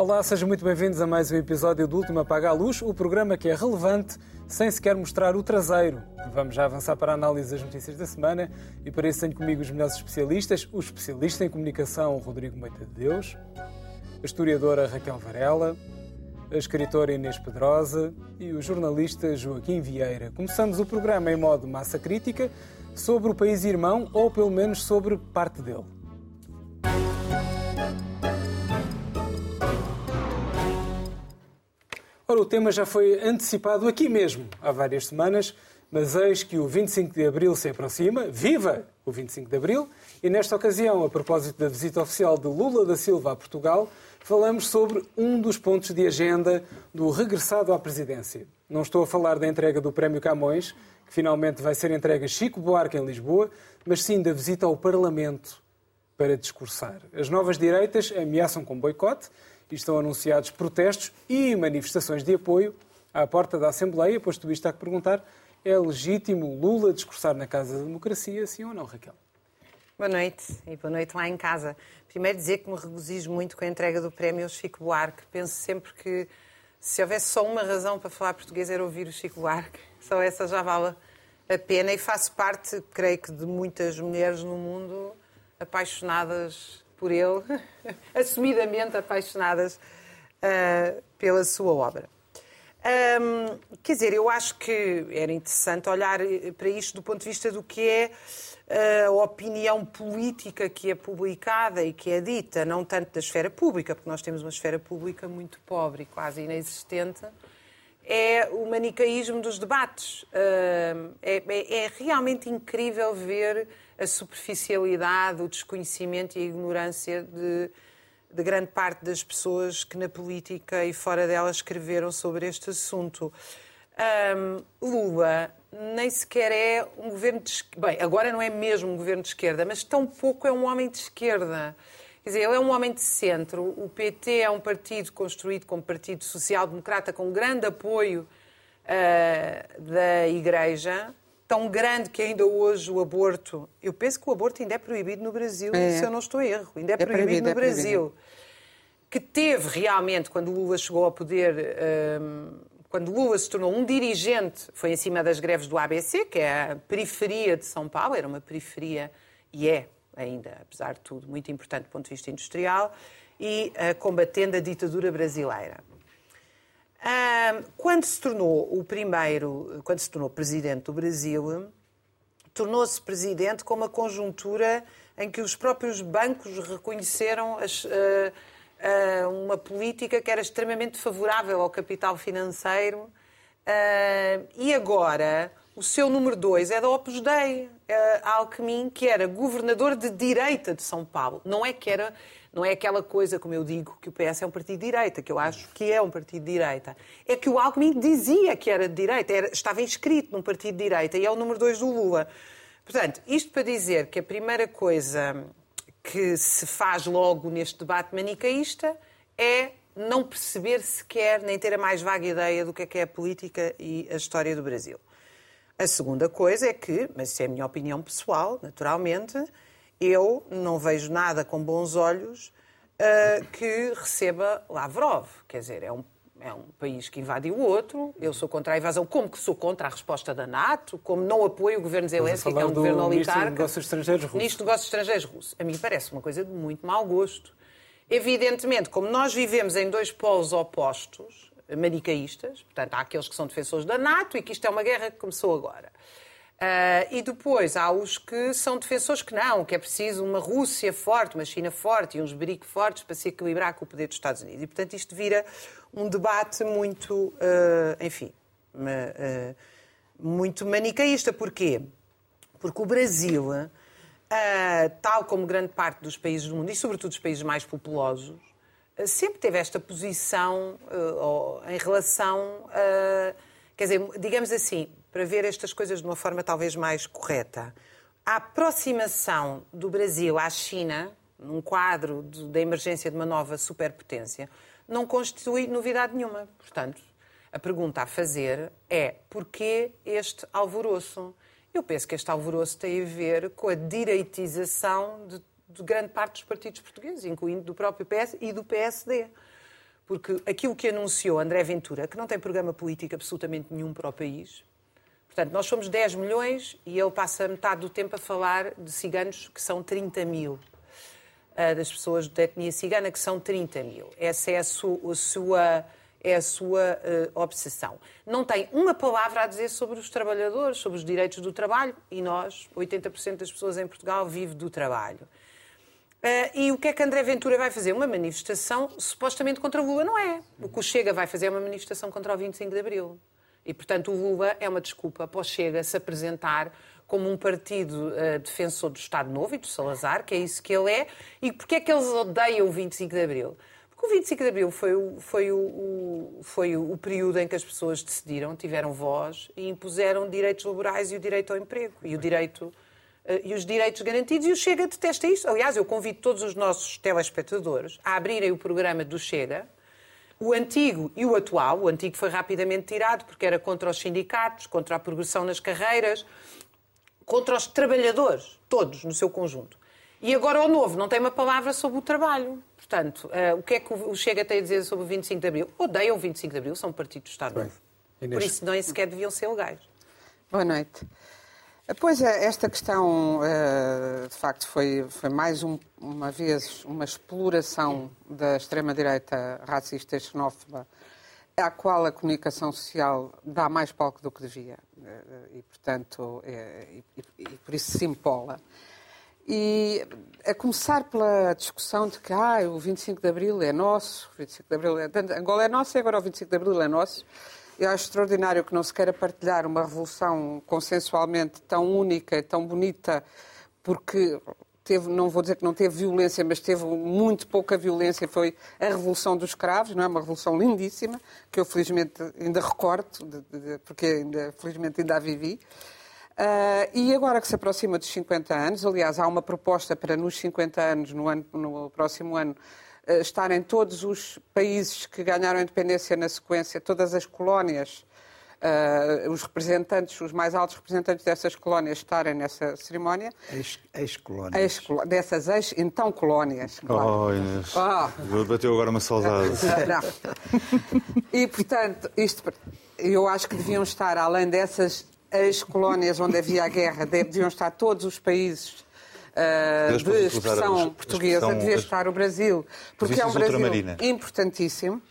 Olá, sejam muito bem-vindos a mais um episódio do Último Apaga a Luz, o programa que é relevante sem sequer mostrar o traseiro. Vamos já avançar para a análise das notícias da semana e para isso tenho comigo os melhores especialistas, o especialista em comunicação Rodrigo Meita de Deus, a historiadora Raquel Varela, a escritora Inês Pedrosa e o jornalista Joaquim Vieira. Começamos o programa em modo massa crítica sobre o país irmão ou pelo menos sobre parte dele. Ora, o tema já foi antecipado aqui mesmo há várias semanas, mas eis que o 25 de Abril se aproxima. Viva o 25 de Abril! E nesta ocasião, a propósito da visita oficial de Lula da Silva a Portugal, falamos sobre um dos pontos de agenda do regressado à presidência. Não estou a falar da entrega do Prémio Camões, que finalmente vai ser entregue a Chico Buarque em Lisboa, mas sim da visita ao Parlamento para discursar. As novas direitas ameaçam com boicote e estão anunciados protestos e manifestações de apoio à porta da Assembleia, posto isto há que perguntar, é legítimo Lula discursar na Casa da Democracia, sim ou não, Raquel? Boa noite e boa noite lá em casa. Primeiro dizer que me regozijo muito com a entrega do prémio ao Chico Buarque. Penso sempre que se houvesse só uma razão para falar português era ouvir o Chico Buarque. Só essa já vale a pena e faço parte, creio que, de muitas mulheres no mundo apaixonadas por ele, assumidamente apaixonadas uh, pela sua obra. Um, quer dizer, eu acho que era interessante olhar para isto do ponto de vista do que é eh, a opinião política que é publicada e que é dita, não tanto da esfera pública, porque nós temos uma esfera pública muito pobre e quase inexistente, é o manicaísmo dos debates. É, é, é realmente incrível ver a superficialidade, o desconhecimento e a ignorância de, de grande parte das pessoas que na política e fora dela escreveram sobre este assunto. Um, Lula nem sequer é um governo de Bem, agora não é mesmo um governo de esquerda, mas tão pouco é um homem de esquerda. Quer dizer, ele é um homem de centro. O PT é um partido construído como partido social-democrata com grande apoio uh, da Igreja, tão grande que ainda hoje o aborto. Eu penso que o aborto ainda é proibido no Brasil, é. se eu não estou em erro. Ainda é, é proibido, proibido, no é Brasil. Proibido. Que teve realmente, quando Lula chegou ao poder. Uh, quando Lula se tornou um dirigente, foi em cima das greves do ABC, que é a periferia de São Paulo, era uma periferia e é ainda, apesar de tudo, muito importante do ponto de vista industrial, e uh, combatendo a ditadura brasileira. Uh, quando se tornou o primeiro, quando se tornou presidente do Brasil, tornou-se presidente com uma conjuntura em que os próprios bancos reconheceram as, uh, uma política que era extremamente favorável ao capital financeiro. e agora o seu número dois é da Opus Dei, uh, Alckmin, que era governador de direita de São Paulo. Não é que era, não é aquela coisa, como eu digo, que o PS é um partido de direita, que eu acho que é um partido de direita. É que o Alckmin dizia que era de direita, era, estava inscrito num partido de direita e é o número dois do Lula. Portanto, isto para dizer que a primeira coisa que se faz logo neste debate manicaísta é não perceber sequer, nem ter a mais vaga ideia do que é que é a política e a história do Brasil. A segunda coisa é que, mas isso é a minha opinião pessoal, naturalmente, eu não vejo nada com bons olhos uh, que receba Lavrov. Quer dizer, é um, é um país que invadiu o outro, eu sou contra a invasão, como que sou contra a resposta da NATO, como não apoio o governo Zelensky, que é um governo oligarca. Ministro de Negócios Estrangeiros russo. Ministro de Negócios Estrangeiros russo. A mim parece uma coisa de muito mau gosto. Evidentemente, como nós vivemos em dois polos opostos, manicaístas, portanto, há aqueles que são defensores da NATO e que isto é uma guerra que começou agora. Uh, e depois há os que são defensores que não, que é preciso uma Rússia forte, uma China forte e uns BRIC fortes para se equilibrar com o poder dos Estados Unidos. E, portanto, isto vira um debate muito, uh, enfim, uh, muito manicaísta. Porquê? Porque o Brasil, tal como grande parte dos países do mundo, e sobretudo os países mais populosos, sempre teve esta posição em relação a. Quer dizer, digamos assim, para ver estas coisas de uma forma talvez mais correta, a aproximação do Brasil à China, num quadro da emergência de uma nova superpotência, não constitui novidade nenhuma. Portanto, a pergunta a fazer é porquê este alvoroço? Eu penso que este alvoroço tem a ver com a direitização de de grande parte dos partidos portugueses, incluindo do próprio PS e do PSD. porque aquilo que anunciou André Ventura, que não tem programa político absolutamente nenhum para o país, portanto, nós somos 10 milhões e ele passa metade do tempo a falar de ciganos que são 30 mil. Uh, das pessoas da etnia cigana, que são 30 mil. Essa é a, su a sua é a sua uh, obsessão. Não tem uma palavra a dizer sobre os trabalhadores, sobre os direitos do trabalho, e nós, 80% das pessoas em Portugal, vive do trabalho. Uh, e o que é que André Ventura vai fazer? Uma manifestação supostamente contra o Lula. Não é. O que o Chega vai fazer é uma manifestação contra o 25 de Abril. E, portanto, o Lula é uma desculpa para o Chega se apresentar como um partido uh, defensor do Estado Novo e do Salazar, que é isso que ele é. E porquê é que eles odeiam o 25 de Abril? Porque o 25 de Abril foi o, foi, o, foi o, período em que as pessoas decidiram, tiveram voz e impuseram direitos laborais e o direito ao emprego e o direito eh, e os direitos garantidos, e o Chega detesta isso. Aliás, eu convido todos os nossos telespectadores a abrirem o programa do Chega, o antigo e o atual. O antigo foi rapidamente tirado porque era contra os sindicatos, contra a progressão nas carreiras, contra os trabalhadores, todos no seu conjunto. E agora o novo não tem uma palavra sobre o trabalho. Portanto, uh, o que é que o Chega tem a dizer sobre o 25 de Abril? Odeiam o 25 de Abril, são um partido do Estado Novo. Por isso nem sequer deviam ser legais. Boa noite. Pois é, esta questão, uh, de facto, foi, foi mais um, uma vez uma exploração da extrema-direita racista e xenófoba, à qual a comunicação social dá mais palco do que devia. Uh, e, portanto, e, e, e por isso se impola. E a começar pela discussão de que ah, o 25 de Abril é nosso, o 25 de Abril é... Angola é nosso e agora o 25 de Abril é nosso. Eu acho extraordinário que não se queira partilhar uma revolução consensualmente tão única tão bonita, porque teve, não vou dizer que não teve violência, mas teve muito pouca violência, foi a Revolução dos Escravos, não é? Uma revolução lindíssima, que eu felizmente ainda recordo, porque ainda, felizmente ainda a vivi. Uh, e agora que se aproxima dos 50 anos, aliás, há uma proposta para nos 50 anos, no, ano, no próximo ano, estarem todos os países que ganharam a independência na sequência, todas as colónias, uh, os representantes, os mais altos representantes dessas colónias estarem nessa cerimónia. Ex-colónias. Ex dessas ex, então, colónias. Claro. Oh, Inês. Oh. Bateu agora uma saudade. e, portanto, isto, eu acho que deviam estar, além dessas as colónias onde havia a guerra deviam estar todos os países uh, de expressão portuguesa, devia estar o Brasil, porque é um Brasil importantíssimo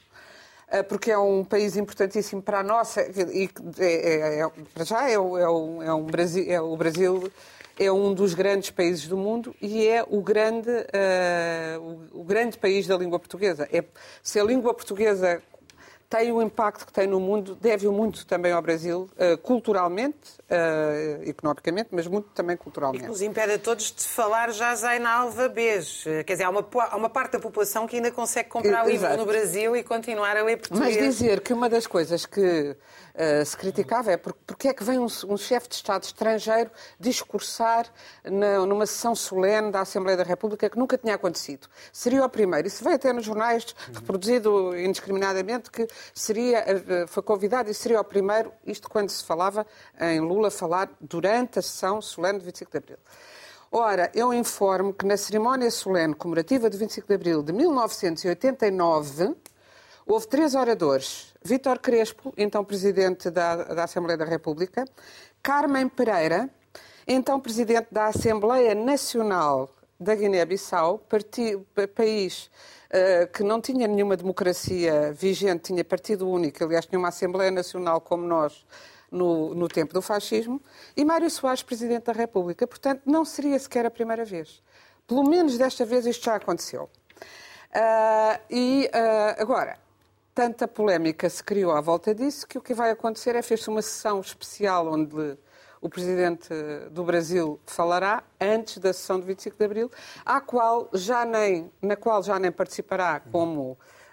uh, porque é um país importantíssimo para a nossa e é, é, é, para já é, é, um, é um Brasil, é o Brasil é um dos grandes países do mundo e é o grande, uh, o, o, grande país da língua portuguesa. É, se a língua portuguesa tem o impacto que tem no mundo, deve-o muito também ao Brasil, uh, culturalmente, uh, economicamente, mas muito também culturalmente. E que nos impede a todos de falar já na alvabês. Quer dizer, há uma, há uma parte da população que ainda consegue comprar Exato. livro no Brasil e continuar a ler português. Mas dizer que uma das coisas que uh, se criticava é porque, porque é que vem um, um chefe de Estado estrangeiro discursar na, numa sessão solene da Assembleia da República que nunca tinha acontecido. Seria o primeiro. Isso veio até nos jornais, reproduzido indiscriminadamente, que seria, uh, foi convidado e seria o primeiro, isto quando se falava em Lula falar durante a sessão solene de 25 de Abril. Ora, eu informo que na cerimónia solene comemorativa de 25 de Abril de 1989, houve três oradores Vítor Crespo, então Presidente da, da Assembleia da República, Carmen Pereira, então Presidente da Assembleia Nacional da Guiné-Bissau, país uh, que não tinha nenhuma democracia vigente, tinha partido único, aliás, tinha uma Assembleia Nacional como nós no, no tempo do fascismo, e Mário Soares, Presidente da República. Portanto, não seria sequer a primeira vez. Pelo menos desta vez isto já aconteceu. Uh, e uh, agora, tanta polémica se criou à volta disso que o que vai acontecer é fez-se uma sessão especial onde o Presidente do Brasil falará antes da sessão de 25 de Abril, à qual já nem, na qual já nem participará como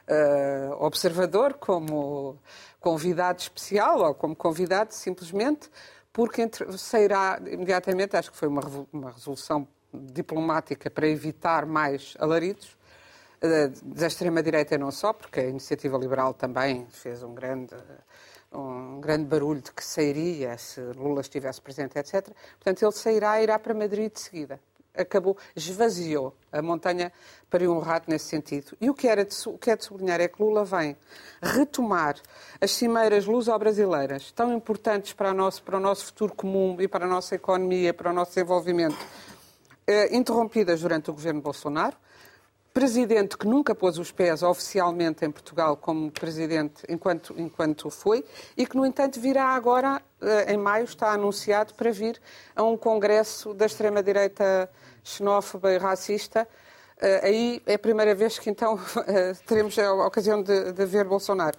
uh, observador, como convidado especial ou como convidado simplesmente, porque entre, sairá imediatamente, acho que foi uma, uma resolução diplomática para evitar mais alaridos, da extrema-direita não só, porque a Iniciativa Liberal também fez um grande, um grande barulho de que sairia se Lula estivesse presente, etc. Portanto, ele sairá e irá para Madrid de seguida. acabou, esvaziou a montanha para um rato nesse sentido. E o que, era de, o que é de sublinhar é que Lula vem retomar as cimeiras luso-brasileiras, tão importantes para, nosso, para o nosso futuro comum e para a nossa economia, para o nosso desenvolvimento, eh, interrompidas durante o governo Bolsonaro. Presidente que nunca pôs os pés oficialmente em Portugal como presidente enquanto, enquanto foi e que, no entanto, virá agora, eh, em maio, está anunciado para vir a um congresso da extrema-direita xenófoba e racista. Eh, aí é a primeira vez que então eh, teremos a ocasião de, de ver Bolsonaro.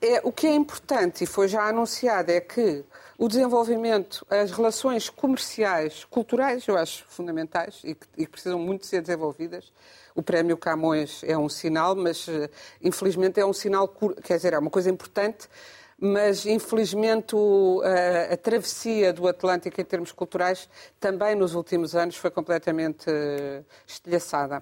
É, o que é importante, e foi já anunciado, é que o desenvolvimento, as relações comerciais, culturais, eu acho fundamentais e que, e que precisam muito ser desenvolvidas. O prémio Camões é um sinal, mas eh, infelizmente é um sinal, quer dizer, é uma coisa importante, mas infelizmente a, travessia do Atlântico em termos culturais também nos últimos anos foi completamente uh, estilhaçada.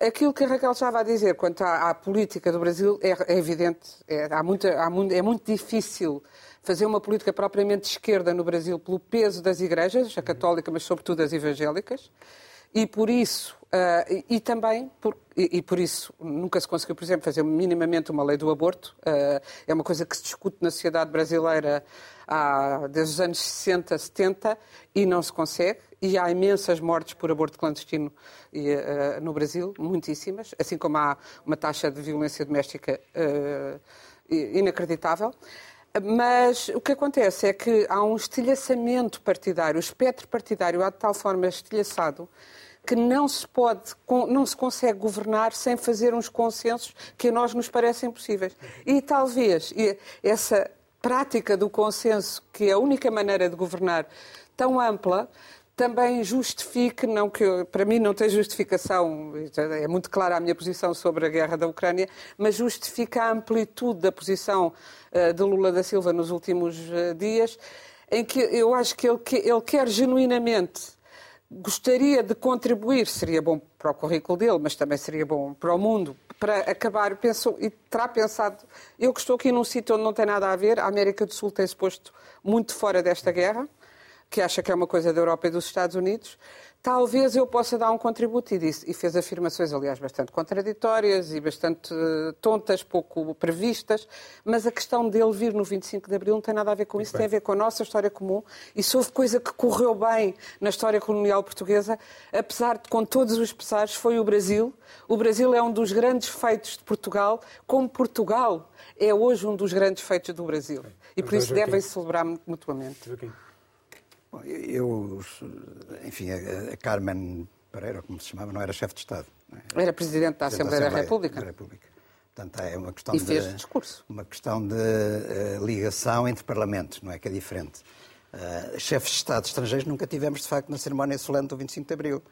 Aquilo que a Raquel estava a dizer quanto à, à política do Brasil é, é evidente, é, há muita, há muito, é muito difícil fazer uma política propriamente de esquerda no Brasil pelo peso das igrejas, a católica, mas sobretudo as evangélicas, e por isso Uh, e, e, também, por, e, e, por isso, nunca se conseguiu, por exemplo, fazer minimamente uma lei do aborto. Uh, é uma coisa que se discute na sociedade brasileira há, desde os anos 60, 70 e não se consegue. E há imensas mortes por aborto clandestino uh, no Brasil, muitíssimas, assim como há uma taxa de violência doméstica inacreditável. Mas o que acontece é que há um estilhaçamento partidário, o espectro partidário há de tal forma estilhaçado que não se pode, não se consegue governar sem fazer uns consensos que a nós nos parecem possíveis. E talvez essa prática do consenso, que é a única maneira de governar, tão ampla, também justifique, não que para mim não tem justificação, é muito clara a minha posição sobre a guerra da Ucrânia, mas justifica a amplitude da posição uh, de Lula da Silva nos últimos uh, dias, em que eu acho que ele, que ele quer genuinamente gostaria de contribuir, seria bom para o currículo dele, mas também seria bom para o mundo, para acabar, penso, e terá pensado, eu que estou aqui num sítio onde não tem nada a ver, a América do Sul tem-se posto muito fora desta guerra, que acha que é uma coisa da Europa e dos Estados Unidos, talvez eu possa dar um contributo. E, disse, e fez afirmações, aliás, bastante contraditórias e bastante uh, tontas, pouco previstas, mas a questão dele vir no 25 de Abril não tem nada a ver com isso, tem a ver com a nossa história comum. E se houve coisa que correu bem na história colonial portuguesa, apesar de, com todos os pesares, foi o Brasil. O Brasil é um dos grandes feitos de Portugal, como Portugal é hoje um dos grandes feitos do Brasil. E por isso devem celebrar mutuamente. Bom, eu, enfim, a, Carmen Pereira, como se chamava, não era chefe de Estado. É? Era presidente da Assembleia, da, Assembleia da, República. da República. Portanto, é uma questão e de, fez discurso. Uma questão de uh, ligação entre parlamentos, não é? Que é diferente. Uh, chefes de Estado estrangeiros nunca tivemos, de facto, na cerimónia solene do 25 de Abril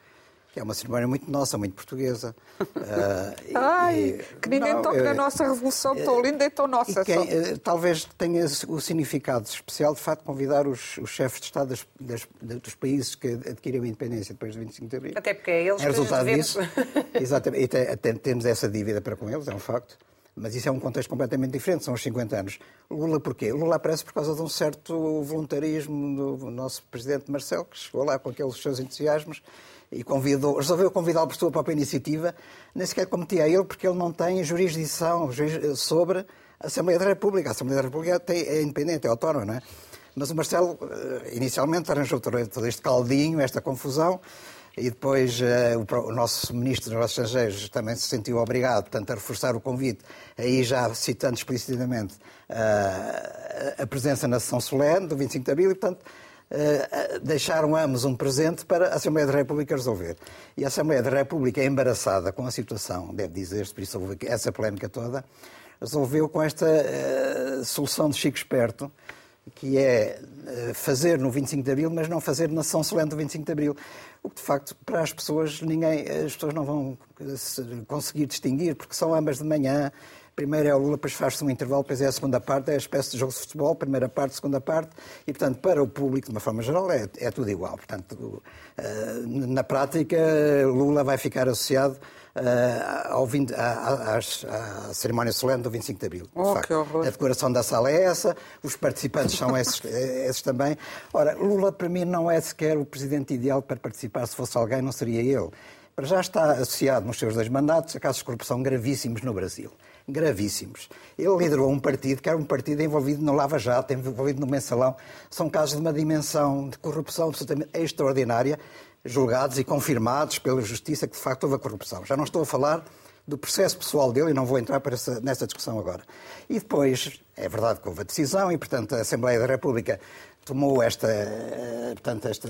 que é uma cerimónia muito nossa, muito portuguesa. Uh, Ai, e, que ninguém não, toque na nossa revolução tão linda e tão nossa. E quem, uh, talvez tenha o significado especial, de facto, convidar os, os chefes de Estado das, das, dos países que adquiriram a independência depois do 25 de Abril. Até porque é eles é resultado devemos... disso. Exatamente. E até temos essa dívida para com eles, é um facto. Mas isso é um contexto completamente diferente, são os 50 anos. Lula porquê? Lula aparece por causa de um certo voluntarismo do nosso presidente Marcelo, que chegou lá com aqueles seus entusiasmos e convidou, resolveu convidá-lo por sua própria iniciativa, nem sequer cometia ele, porque ele não tem jurisdição sobre a Assembleia da República. A Assembleia da República é independente, é autónoma, não é? Mas o Marcelo, eh, inicialmente, arranjou todo este caldinho, esta confusão, e depois uh, o, nosso Ministro dos Negócios Estrangeiros também se sentiu obrigado, portanto, a reforçar o convite, aí já citando explicitamente a presença na sessão solene do 25 de Abril, e, portanto, deixaram ambos um presente para a Assembleia da República resolver. E a Assembleia da República, embaraçada com a situação, deve dizer-se, por isso houve essa polémica toda, resolveu com esta uh, solução de Chico Esperto, que é uh, fazer no 25 de Abril, mas não fazer na sessão solene do 25 de Abril. O que, de facto, para as pessoas, ninguém, as pessoas não vão conseguir distinguir, porque são ambas de manhã, Primeiro é o Lula, depois faz-se um intervalo, depois é a segunda parte, é a espécie de jogo de futebol, primeira parte, segunda parte, e, portanto, para o público, de uma forma geral, é, é tudo igual. Portanto, uh, na prática, Lula vai ficar associado uh, ao 20, à, à, à, cerimónia solene do 25 de Abril. Oh, de. A decoração da sala é essa, os participantes são esses, esses também. Ora, Lula, para mim, não é sequer o presidente ideal para participar. Se fosse alguém, não seria ele. Para já está associado nos seus dois mandatos a casos de corrupção gravíssimos no Brasil. Gravíssimos. Ele liderou um partido que era um partido envolvido no Lava Jato, envolvido no mensalão. São casos de uma dimensão de corrupção absolutamente extraordinária julgados e confirmados pela Justiça que de facto houve a corrupção. Já não estou a falar do processo pessoal dele e não vou entrar essa, nessa discussão agora. E depois, é verdade que houve a decisão e, portanto, a Assembleia da República tomou esta, eh, portanto, esta,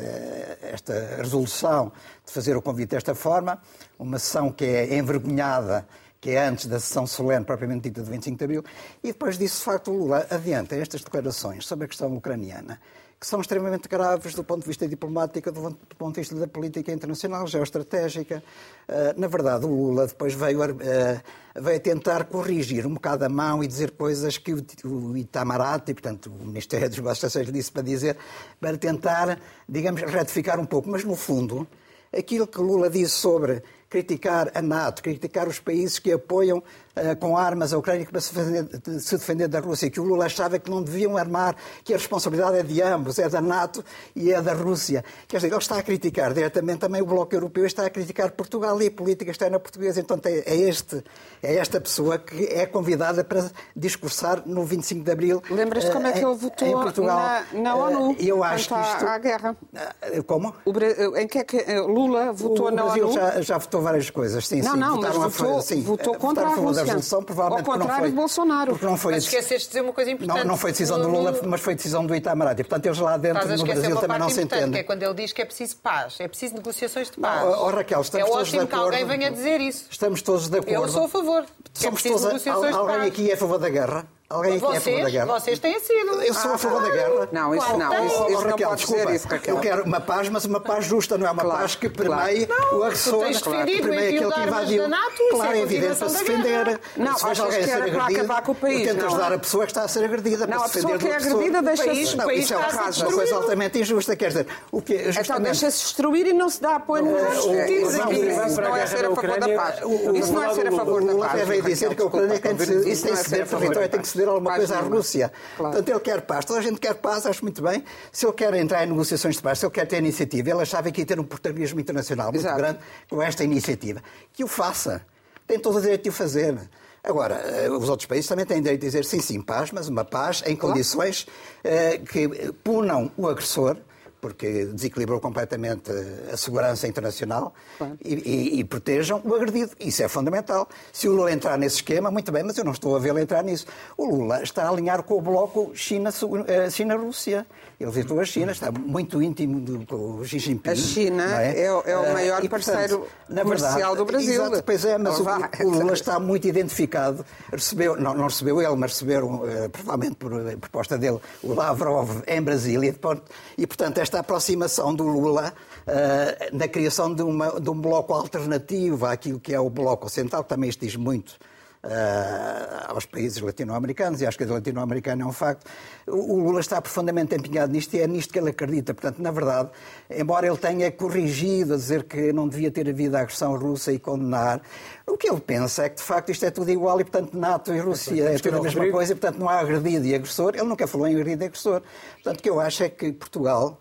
esta resolução de fazer o convite desta forma, uma sessão que é envergonhada, que é antes da sessão solene propriamente dita do 25 de Abril, e depois disso, de facto, Lula adianta estas declarações sobre a questão ucraniana que são extremamente graves do ponto de vista diplomático, do ponto de vista da política internacional, geoestratégica. Eh, na verdade, o Lula depois veio, eh, veio tentar corrigir um bocado a mão e dizer coisas que o Itamaraty, portanto, o Ministério dos Negócios disse para dizer, para tentar, digamos, retificar um pouco. Mas, no fundo, aquilo que Lula disse sobre criticar a NATO, criticar os países que apoiam uh, com armas a Ucrânia para se defender, se defender, da Rússia, que o Lula achava que não deviam armar, que a responsabilidade é de ambos, é da NATO e é da Rússia. Quer dizer, ele está a criticar diretamente também o Bloco Europeu, está a criticar Portugal e a política externa portuguesa. Então é, este, é esta pessoa que é convidada para discursar no 25 de Abril. Lembras-te como é que ele votou em Portugal. na, na ONU? Eu acho que isto... à guerra. Como? O, em que é que Lula votou o na Brasil ONU? Já, já votou várias coisas, sim, não, sim. Não, mas votou, sim, votou contra a, Rússia. Da resolução, provavelmente Ao contrário não foi, de Bolsonaro. Porque não foi mas esqueceste de dizer uma coisa importante. Não, não foi decisão do Lula, mas foi decisão do Itamaraty. Portanto, eles lá dentro no Brasil também não se entendem. Que é quando ele diz que é preciso paz, é preciso negociações de paz. Não, oh, Raquel, estamos é todos de acordo. que alguém venha dizer isso. Estamos todos de acordo. Eu sou a favor. É Somos todos a, alguém aqui é a favor da guerra? Alguém aqui vocês, é a favor da guerra? Vocês têm sido. Eu sou a favor da guerra. Não, isso Claro, não. tem. Isso, Oh, isso Raquel, não pode desculpa. isso, Raquel. Eu quero uma paz, mas uma paz justa, não é uma Claro, paz que claro. permeie Não, o agressor, que defendido permeie aquele que invadiu. NATO, isso claro, é é evidente, para continuação se defender. Não, se achas alguém a que ser agredido, acabar com o país, tenta não? ajudar a pessoa que está a ser agredida. Não, para a se pessoa que é agredida deixa-se- País, não, isso é a um uma coisa altamente injusta. Quer dizer, o que Então justamente... deixa-se destruir e não se dá apoio no o- Isso é- não é ser a favor da paz. o- Isso não é ser a favor da O Lula paz. veio dizer que a Ucrânia tem é a ceder favor território, da tem que ceder alguma paz coisa à. Rússia. Claro. Portanto, ele quer paz. Toda a gente quer paz, acho muito bem. Se ele quer entrar em negociações de paz, se ele quer ter iniciativa, ele achava que ia ter um protagonismo internacional muito Exato. grande com esta iniciativa. Que o faça. Tem todo o direito de o fazer. Agora, eh, os outros países também têm direito de dizer sim, sim, paz, mas uma paz em condições eh, que punam o agressor, porque desequilibrou completamente a segurança internacional e, e- e protejam o agredido. Isso é fundamental. Se o Lula entrar nesse esquema, muito bem, mas eu não estou a vê-lo entrar nisso. O Lula está a alinhar com o bloco China-Rússia. China, Ele visitou a China, está muito íntimo do, com o Xi Jinping. A China é o- é o Eh, maior e, portanto, parceiro na comercial do Brasil. Exato, pois é, mas Oh, o, o Lula está muito identificado. Recebeu, não, não recebeu ele, mas receberam, eh, provavelmente por eh, proposta dele, o Lavrov em Brasília. E, portanto, esta aproximação do Lula eh, na criação de, uma- de um bloco alternativo àquilo que é o bloco que também isto diz muito eh, aos países latino-americanos, e acho que a latino-americana é um facto. O o Lula está profundamente empenhado nisto e é nisto que ele acredita. Portanto, na verdade, embora ele tenha corrigido a dizer que não devia ter havido a agressão russa e condenar, o que ele pensa é que, de facto, isto é tudo igual e, portanto, NATO e Rússia é tudo a mesma coisa e, portanto, não há agredido e agressor. Ele nunca falou em agredido e agressor. Portanto, o que eu acho é que Portugal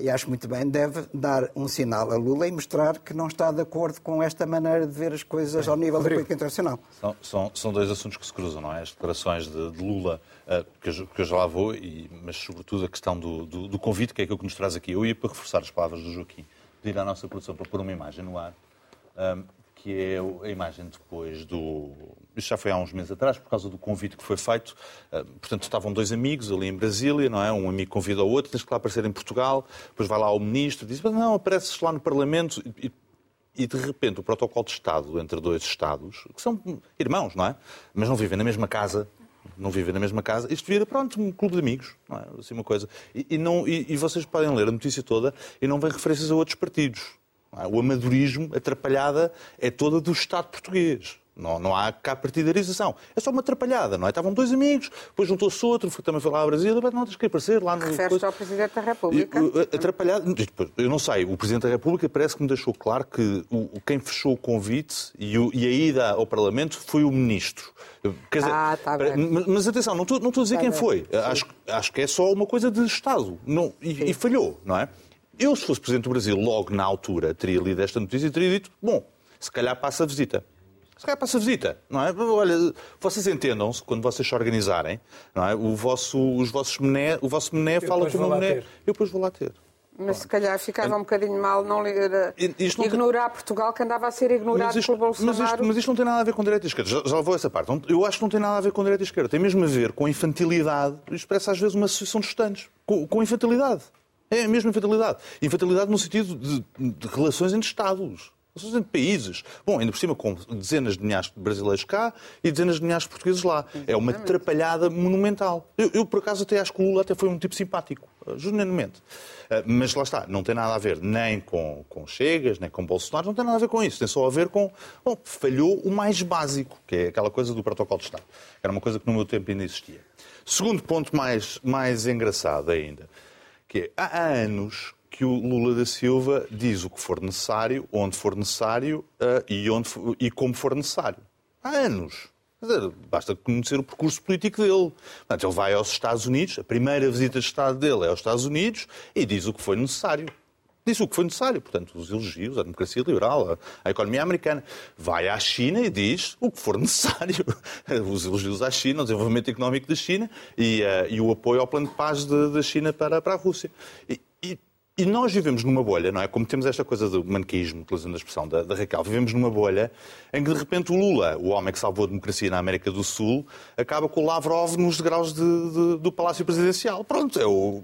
e acho muito bem, deve dar um sinal a Lula e mostrar que não está de acordo com esta maneira de ver as coisas ao nível da política internacional. São, são, são dois assuntos que se cruzam, não é? As declarações de, de Lula, eh, que, eu, que eu já lá vou, e, mas sobretudo a questão do, do, do convite, que é aquilo que nos traz aqui. Eu ia para reforçar as palavras do Joaquim, pedir à nossa produção para pôr uma imagem no ar, ahm, que é a imagem depois do. Isto já foi há uns meses atrás, por causa do convite que foi feito. Ah, portanto, estavam dois amigos ali em Brasília, não é? Um amigo convida o outro, tens que lá aparecer em Portugal, depois vai lá o ministro, diz: "Mas não, apareces lá no Parlamento. E, e de repente o protocolo de Estado entre dois Estados, que são irmãos, não é? Mas não vivem na mesma casa, não vivem na mesma casa, isto vira, pronto, um clube de amigos, não é? Assim uma coisa. E, e não, e, e vocês podem ler a notícia toda e não vem referências a outros partidos. É? O amadorismo, atrapalhada, é toda do Estado português. Não, não há cá partidarização. É só uma atrapalhada, não é? Estavam dois amigos, depois juntou-se outro, foi- também foi lá ao Brasil, e, não, tens que aparecer lá no... Refere-se ao Presidente da República. E, uh, Atrapalhado. Eu não sei, o Presidente da República parece que me deixou claro que o, quem fechou o convite e, o- e a ida ao Parlamento foi o Ministro. Quer dizer, Ah, tá pare- bem. mas, mas atenção, não estou, não estou a dizer Tá quem bem. foi. Acho, acho que é só uma coisa de Estado. Não, e, e falhou, não é? Eu, se fosse Presidente do Brasil, logo na altura, teria lido esta notícia e teria dito: bom, se calhar passa a visita. Se calhar passa a visita, não é? Olha, vocês entendam-se, quando vocês se organizarem, não é? O vosso, os vossos mené, o vosso mené fala com o vou meu mené. Eu depois vou lá ter. Mas se calhar ficava um bocadinho mal não era- Isto tem- ignorar Portugal, que andava a ser ignorado Mas isto, pelo mas, Bolsonaro. isto, mas isto não tem nada a ver com direita e esquerda. Já, já levou essa parte. Eu acho que não tem nada a ver com direita e esquerda. Tem mesmo a ver com infantilidade. Isto parece às vezes uma associação de estantes. Com, com infantilidade. É a mesma infantilidade. Infantilidade no sentido de, de relações entre Estados. Relações entre países. Bom, ainda por cima com dezenas de milhares de brasileiros cá e dezenas de milhares de portugueses lá. É uma atrapalhada monumental. Eu, eu, por acaso, até acho que o Lula até foi um tipo simpático. eh, Genuinamente. Eh, Mas lá está, não tem nada a ver nem com, com Chegas, nem com Bolsonaro, não tem nada a ver com isso. Tem só a ver com. Bom, falhou o mais básico, que é aquela coisa do protocolo de Estado. Era uma coisa que no meu tempo ainda existia. Segundo ponto mais, mais engraçado ainda, que é, há anos que o Lula da Silva diz o que for necessário, onde for necessário eh, e, onde e como for necessário. Há anos. Dizer, basta conhecer o percurso político dele. Portanto, ele vai aos Estados Unidos, a primeira visita de Estado dele é aos Estados Unidos e diz o que foi necessário. Disse o que foi necessário, portanto, os elogios à democracia liberal, à, economia americana. Vai à China e diz o que for necessário. Os elogios à China, o desenvolvimento económico da China e, eh, e o apoio ao plano de paz da China para, para a Rússia. E, e- nós vivemos numa bolha, não é? Como temos esta coisa do maniqueísmo, utilizando a expressão da, da Raquel, vivemos numa bolha em que de repente o Lula, o homem que salvou a democracia na América do Sul, acaba com o Lavrov nos degraus de- de- do Palácio Presidencial. Pronto, é o.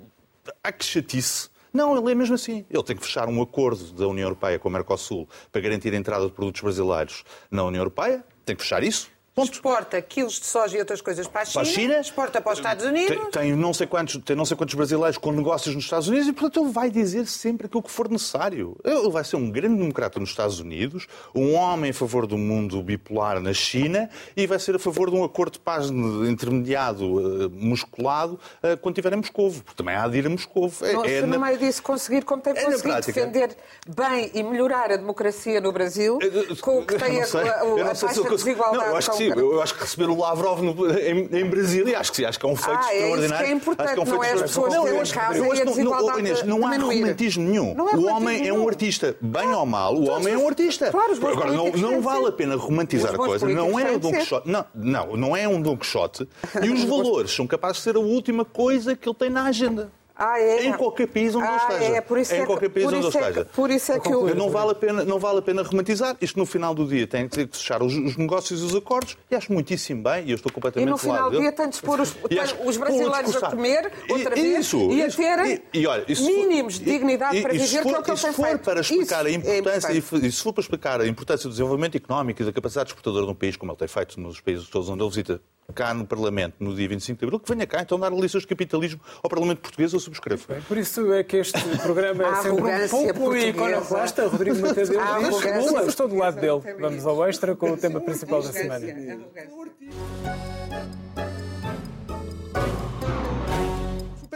Há que chatice. Não, ele é mesmo assim. Ele tem que fechar um acordo da União Europeia com o Mercosul para garantir a entrada de produtos brasileiros na União Europeia. Tem que fechar isso. Ponto. Exporta quilos de soja e outras coisas para a China, Para a China. exporta para os Estados Unidos. Tem, tem não sei quantos, tem não sei quantos brasileiros com negócios nos Estados Unidos e, portanto, ele vai dizer sempre aquilo que for necessário. Ele vai ser um grande democrata nos Estados Unidos, um homem a favor do mundo bipolar na China e vai ser a favor de um acordo de paz intermediado, eh, musculado, eh, quando estiver em Moscovo. Porque também há de ir a Moscovo. É- Não, é se no meio disso conseguir, como tem é conseguido defender bem e melhorar a democracia no Brasil, com o que tem a, a, a sei taxa de desigualdade. Não, acho que sim. Grande. Eu acho que receber o Lavrov no- em, em Brasília, acho que sim. Acho que é um feito Ah, é é extraordinário. importante, Acho que um não é as feito pessoas terem eu acho- casa eu acho não- não- Inês, Não há diminuir. romantismo nenhum. Não é o homem é nenhum. um artista. Bem ou mal, o homem é um artista. Claro, os Agora, não, não vale a pena romantizar a coisa. Não é de Don. Quixote. Não, não, não é um Don Quixote. E os valores são capazes de ser a última coisa que ele tem na agenda. Ah, é? Em qualquer país onde Ah, ele esteja. é, por isso em é que- qualquer país por onde ele isso é que- esteja. por isso é que eu- Não vale a pena, não vale a pena romantizar. Isto no final do dia tem que que fechar os, os negócios e os acordos. E acho muitíssimo bem. E eu estou E completamente no do lado final do dia tem de expor os, E acho- os brasileiros a comer outra E- vez isso, e a terem E- e olha, e for- mínimos de dignidade e- para e viver, que é o que for- ele e tem se for feito. para explicar a Isso é importância, e, e se for para explicar a importância do desenvolvimento económico e da capacidade exportadora de um país, como ele tem feito nos países todos onde ele visita, cá no Parlamento, no dia 25 de Abril, que venha cá então dar lições de capitalismo ao Parlamento Português, eu subscrevo. Bem, por isso é que este programa é A sempre um pouco portuguesa. iconoclasta. Rodrigo arrogância Lula, estou do lado dele. Vamos ao extra com o tema principal da semana.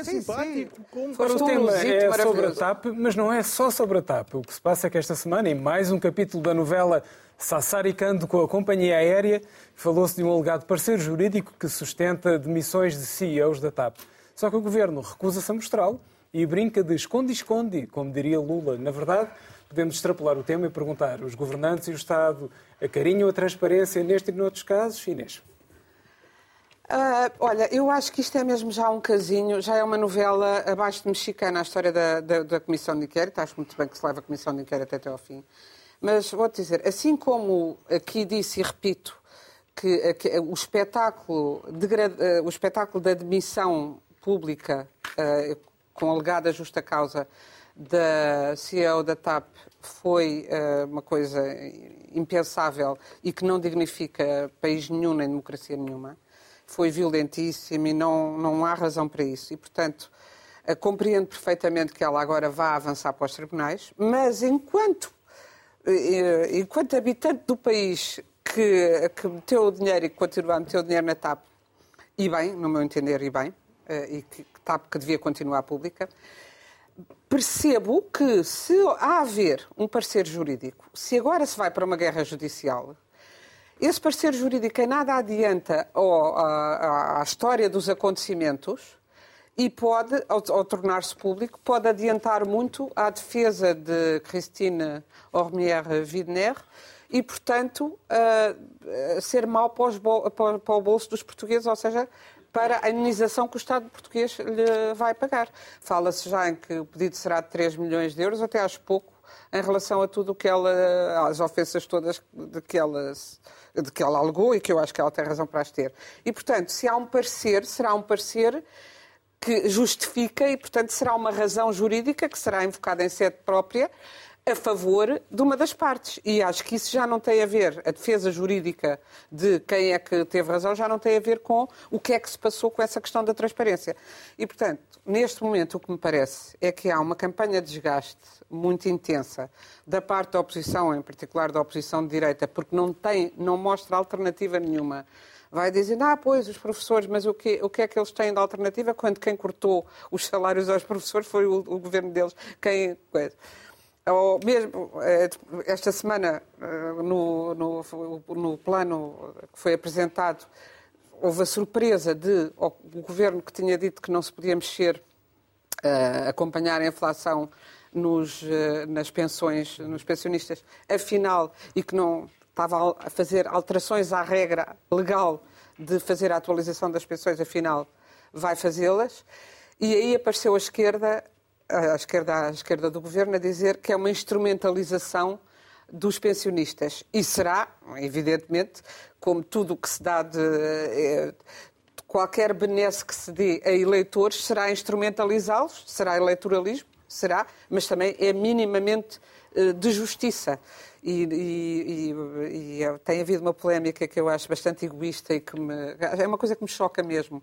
Super simpático. Como... Ora, o Foste um tema é sobre a. TAP, mas não é só sobre a TAP. O que se passa é que esta semana, em mais um capítulo da novela Sassaricando com a companhia aérea, falou-se de um alegado parceiro jurídico que sustenta demissões de CEOs da TAP. Só que o governo recusa-se a mostrá-lo e brinca de esconde-esconde, como diria Lula. Na verdade, podemos extrapolar o tema e perguntar: os governantes e o Estado acarinham a transparência neste e noutros casos? Inês. Ah, olha, eu acho que isto é mesmo já um casinho, já é uma novela abaixo de mexicana, a história da, da, da Comissão de Inquérito. Acho muito bem que se leva a Comissão de Inquérito até ao fim. Mas vou-te dizer, assim como aqui disse e repito, que, que o, espetáculo degra- eh, o espetáculo da demissão pública eh, com alegada justa causa da CEO da TAP foi eh, uma coisa impensável e que não dignifica país nenhum nem democracia nenhuma. Foi violentíssimo e não, não há razão para isso. E, portanto, eh, compreendo perfeitamente que ela agora vá avançar para os tribunais, mas enquanto, eh, enquanto habitante do país que, que meteu o dinheiro e que continua a meter o dinheiro na TAP, e bem, no meu entender, e bem, eh, e que TAP que devia continuar pública, percebo que se há haver um parecer jurídico, se agora se vai para uma guerra judicial, esse parecer jurídico em nada adianta ao, à, à história dos acontecimentos e pode, ao, ao tornar-se público, pode adiantar muito à defesa de Christine Ormier-Widner e, portanto, uh, ser mau para, para, para o bolso dos portugueses, ou seja, para a indenização que o Estado português lhe vai pagar. Fala-se já em que o pedido será de 3 milhões de euros, até acho pouco em relação a tudo o que ela, as ofensas todas de que ela, de que ela alegou e que eu acho que ela tem razão para as ter. E, portanto, se há um parecer, será um parecer que justifica e, portanto, será uma razão jurídica que será invocada em sede própria a favor de uma das partes. E acho que isso já não tem a ver, a defesa jurídica de quem é que teve razão, já não tem a ver com o que é que se passou com essa questão da transparência. E, portanto, neste momento, o que me parece é que há uma campanha de desgaste muito intensa da parte da oposição, em particular da oposição de direita, porque não, tem, não mostra alternativa nenhuma vai dizendo, ah, pois, os professores, mas o que, o que é que eles têm de alternativa quando quem cortou os salários aos professores foi o, o governo deles? Quem, ou mesmo eh, esta semana, eh, no, no, no plano que foi apresentado, houve a surpresa de o governo que tinha dito que não se podia mexer, uh, acompanhar a inflação nos, uh, nas pensões, nos pensionistas, afinal, e que não estava a fazer alterações à regra legal de fazer a atualização das pensões, afinal, vai fazê-las. E aí apareceu a esquerda à esquerda, à esquerda do governo a dizer que é uma instrumentalização dos pensionistas. E será, evidentemente, como tudo o que se dá de, eh, de qualquer benesse que se dê a eleitores, será instrumentalizá-los, será eleitoralismo, será, mas também é minimamente eh, de justiça. E, e, e, e, tem havido uma polémica que eu acho bastante egoísta e que me, é uma coisa que me choca mesmo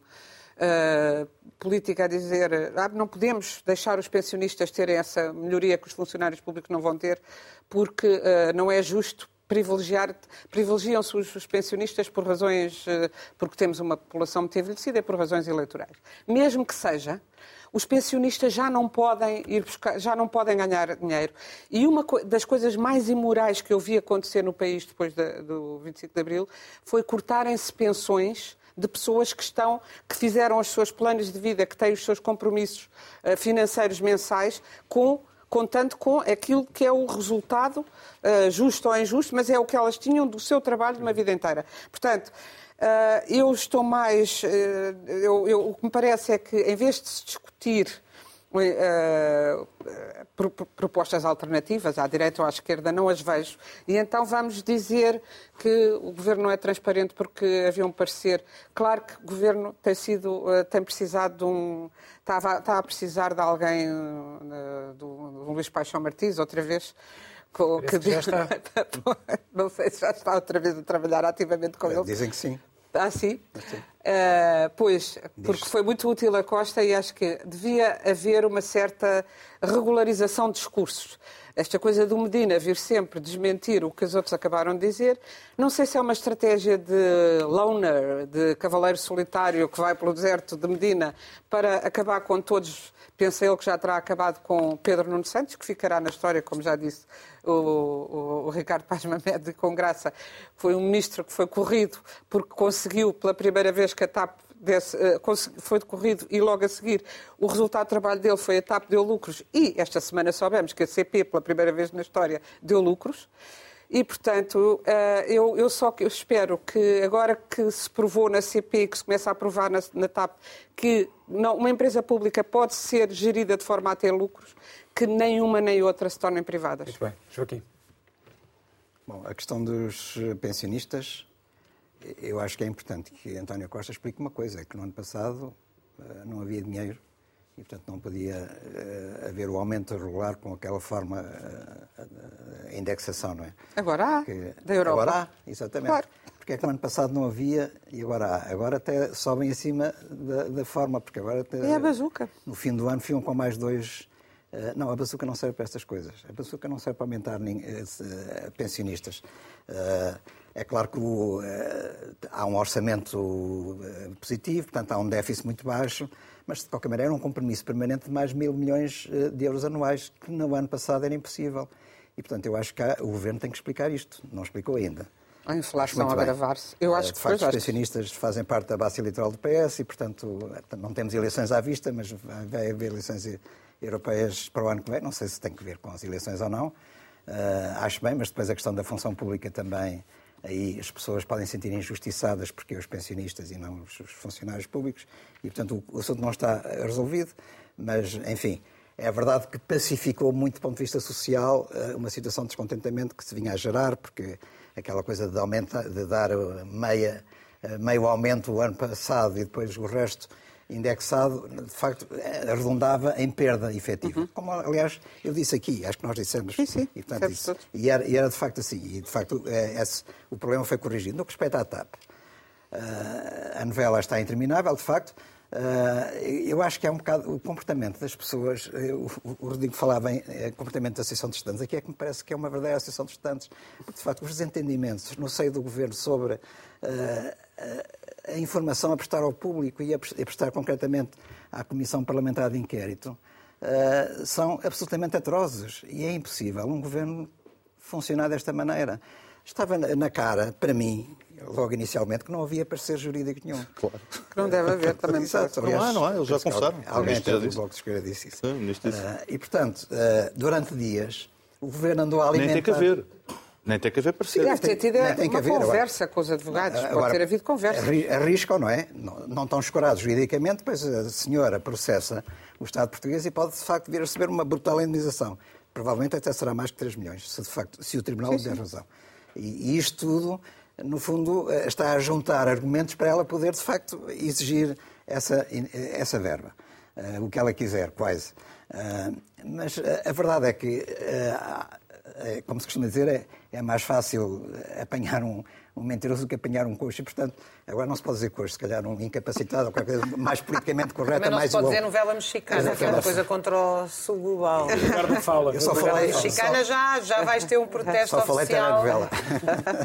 uh, política a dizer ah, não podemos deixar os pensionistas terem essa melhoria que os funcionários públicos não vão ter, porque uh, não é justo privilegiar, privilegiam-se os, pensionistas por razões, uh, porque temos uma população muito envelhecida e por razões eleitorais. Mesmo que seja, os pensionistas já não podem ir buscar, já não podem ganhar dinheiro. E uma das coisas mais imorais que eu vi acontecer no país depois de, do 25 de Abril foi cortarem-se pensões de pessoas que estão, que fizeram os seus planos de vida, que têm os seus compromissos uh, financeiros mensais com contando com aquilo que é o resultado, uh, justo ou injusto, mas é o que elas tinham do seu trabalho de uma vida inteira. Portanto, uh, eu estou mais. Eu, eu, o que me parece é que, em vez de se discutir Uh, propostas alternativas, à direita ou à esquerda, não as vejo. E então vamos dizer que o governo não é transparente porque havia um parecer. Claro que o governo tem, sido, uh, tem precisado de um. Está, está a precisar de alguém, uh, do, do Luís Paixão Martins, outra vez. Que, que já está. não sei se já está outra vez a trabalhar ativamente com ele. Dizem que sim. Ah, sim? sim. Uh, pois, porque foi muito útil a Costa e acho que devia haver uma certa regularização de discursos. Esta coisa do Medina vir sempre desmentir o que os outros acabaram de dizer, não sei se é uma estratégia de loner, de cavaleiro solitário que vai pelo deserto de Medina para acabar com todos. Pensa ele que já terá acabado com Pedro Nuno Santos, que ficará na história, como já disse o, o, o Ricardo Paz Mamed, com graça. Foi um ministro que foi corrido porque conseguiu, pela primeira vez que a TAP Desse, eh, foi decorrido e logo a seguir o resultado do trabalho dele foi a TAP deu lucros e esta semana soubemos que a CP, pela primeira vez na história, deu lucros. E, portanto, eh, eu, eu só eu espero que agora que se provou na CP, que se começa a provar na, na TAP, que não, uma empresa pública pode ser gerida de forma a ter lucros, que nenhuma nem outra se tornem privadas. Muito bem. Joaquim. Bom, a questão dos pensionistas eu acho que é importante que António Costa explique uma coisa, é que no ano passado uh, não havia dinheiro e, portanto, não podia uh, haver o aumento regular com aquela forma, uh, indexação, não é? Agora há, que, da Europa. Agora há, exatamente. Claro. Porque é que no ano passado não havia e agora há. Agora até sobem acima da, da forma, porque agora... Até, é a bazuca. No fim do ano ficam com mais dois não, a bazuca não serve para estas coisas. A bazuca não serve para aumentar uh, pensionistas. Uh, é claro que o, há um orçamento positivo, portanto há um déficit muito baixo, mas de qualquer maneira é um compromisso permanente de mais mil milhões de euros anuais, que no ano passado era impossível. E portanto eu acho que o Governo tem que explicar isto. Não explicou ainda. A inflação a agravar-se. Eu acho facto, os pensionistas fazem parte da base eleitoral do PS e, portanto, não temos eleições à vista, mas vai haver eleições europeias para o ano que vem. Não sei se tem que ver com as eleições ou não. Uh, acho bem, mas depois a questão da função pública também. Aí as pessoas podem sentir injustiçadas porque os pensionistas e não os funcionários públicos. E, portanto, o assunto não está resolvido. Mas, enfim, é verdade que pacificou muito do ponto de vista social uma situação de descontentamento que se vinha a gerar, porque aquela coisa de, aumenta, de dar meia, meio aumento o ano passado e depois o resto indexado, de facto, arredondava em perda efetiva. Uhum. Como, aliás, eu disse aqui, acho que nós dissemos. Sim, sim. E, portanto, isso, e, era, e era, de facto assim. E, de facto, é, esse, o problema foi corrigido. No que respeita à TAP, uh, a novela está interminável, de facto. Uh, eu acho que é um bocado o comportamento das pessoas. O, o Rodrigo falava em é, comportamento da Associação de Estudantes. Aqui é que me parece que é uma verdadeira Associação de Estudantes. Porque, de facto, os desentendimentos no seio do governo sobre a informação a prestar ao público e a prestar concretamente à Comissão Parlamentar de Inquérito são absolutamente atrozes. E é impossível um governo funcionar desta maneira. Estava na cara, para mim, logo inicialmente, que não havia parecer jurídico nenhum. Claro. Que não deve haver também. Exato, aliás, não há, não há, eles já conversaram. Alguém do Bloco de Esquerda disse isso. Sim, uh, e, portanto, uh, durante dias, o governo andou a alimentar... Nem tem que haver. Nem tem que haver parecer. Deve ter tido uma haver, conversa agora. com os advogados. Agora, Pode ter havido conversa. Arriscam, não é? Não, não estão escorados juridicamente, pois a senhora processa o Estado português e pode, de facto, vir a receber uma brutal indenização. Provavelmente até será mais que 3 milhões, se, de facto, se o Tribunal lhe der razão. E, isto tudo, no fundo, eh, está a juntar argumentos para ela poder, de facto, exigir essa, essa verba. Uh, o que ela quiser, quase. Mas a verdade é que, como se costuma dizer, é, é mais fácil apanhar um, um mentiroso do que apanhar um coxo. E, portanto, agora não se pode dizer coxo, se calhar um incapacitado ou qualquer coisa mais politicamente correta, Também não mais se pode dizer novela mexicana, que é uma coisa contra o sul global. fala. Eu só falei... Mexicana já, já vais ter um protesto Só falei oficial. telenovela.